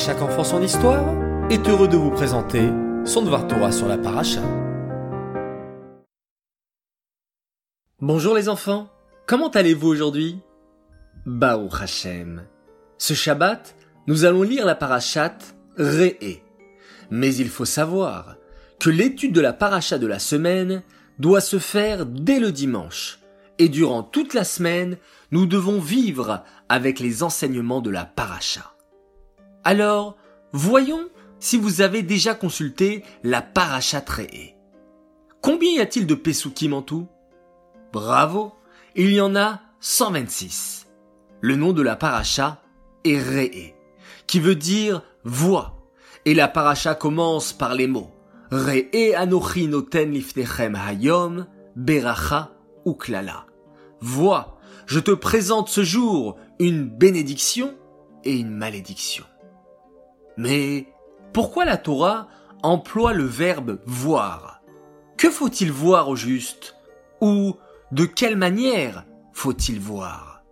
chaque enfant son histoire est heureux de vous présenter son devoir Torah sur la paracha. Bonjour les enfants, comment allez-vous aujourd'hui? Baou Hashem. Ce Shabbat, nous allons lire la parachat Re'e. Mais il faut savoir que l'étude de la paracha de la semaine doit se faire dès le dimanche. Et durant toute la semaine, nous devons vivre avec les enseignements de la paracha. Alors, voyons si vous avez déjà consulté la Parashat Re'e. Combien y a-t-il de Pesukim en tout? Bravo Il y en a 126. Le nom de la Paracha est Re'e, qui veut dire voix. Et la Paracha commence par les mots Re'e anochi noten lifnechem hayom, beracha uklala. Vois, je te présente ce jour une bénédiction et une malédiction. Mais pourquoi la Torah emploie le verbe voir? Que faut-il voir au juste? Ou de quelle manière faut-il voir?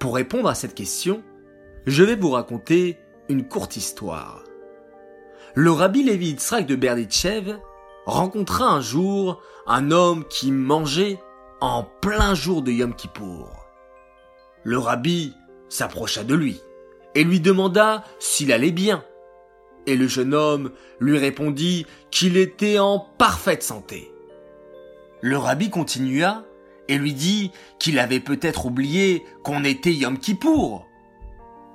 Pour répondre à cette question, je vais vous raconter une courte histoire. Le rabbi Lévi Yitzhak de Berditchev rencontra un jour un homme qui mangeait en plein jour de Yom Kippour. Le rabbi s'approcha de lui et lui demanda s'il allait bien. Et le jeune homme lui répondit qu'il était en parfaite santé. Le rabbi continua et lui dit qu'il avait peut-être oublié qu'on était Yom Kippour.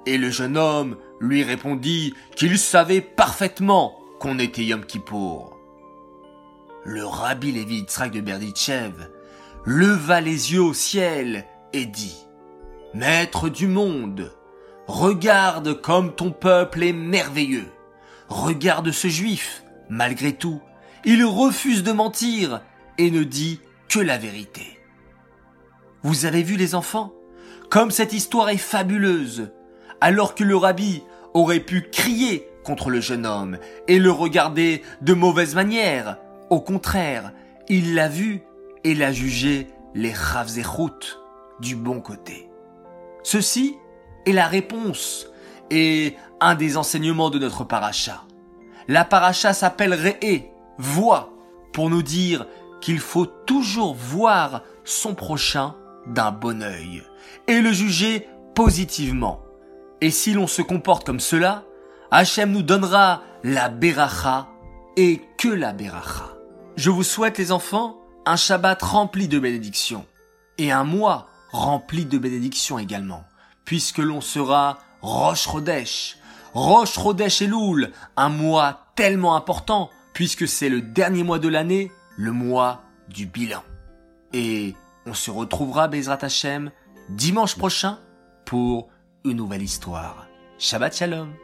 Et le jeune homme lui répondit qu'il savait parfaitement qu'on était Yom Kippour. Le rabbi Lévi Yitzhak de Berditchev leva les yeux au ciel et dit Maître du monde, Regarde comme ton peuple est merveilleux. Regarde ce juif, malgré tout, il refuse de mentir et ne dit que la vérité. Vous avez vu les enfants? Comme cette histoire est fabuleuse. Alors que le rabbi aurait pu crier contre le jeune homme et le regarder de mauvaise manière, au contraire, il l'a vu et l'a jugé les Ravzechut du bon côté. Ceci et la réponse est un des enseignements de notre paracha. La paracha s'appelle Re'e, voix, pour nous dire qu'il faut toujours voir son prochain d'un bon œil et le juger positivement. Et si l'on se comporte comme cela, Hachem nous donnera la beracha et que la beracha. Je vous souhaite les enfants un Shabbat rempli de bénédictions et un mois rempli de bénédictions également puisque l'on sera Roche Rodesh. Roche Rodesh et Loul, un mois tellement important, puisque c'est le dernier mois de l'année, le mois du bilan. Et on se retrouvera, Bezrat Hashem, dimanche prochain pour une nouvelle histoire. Shabbat Shalom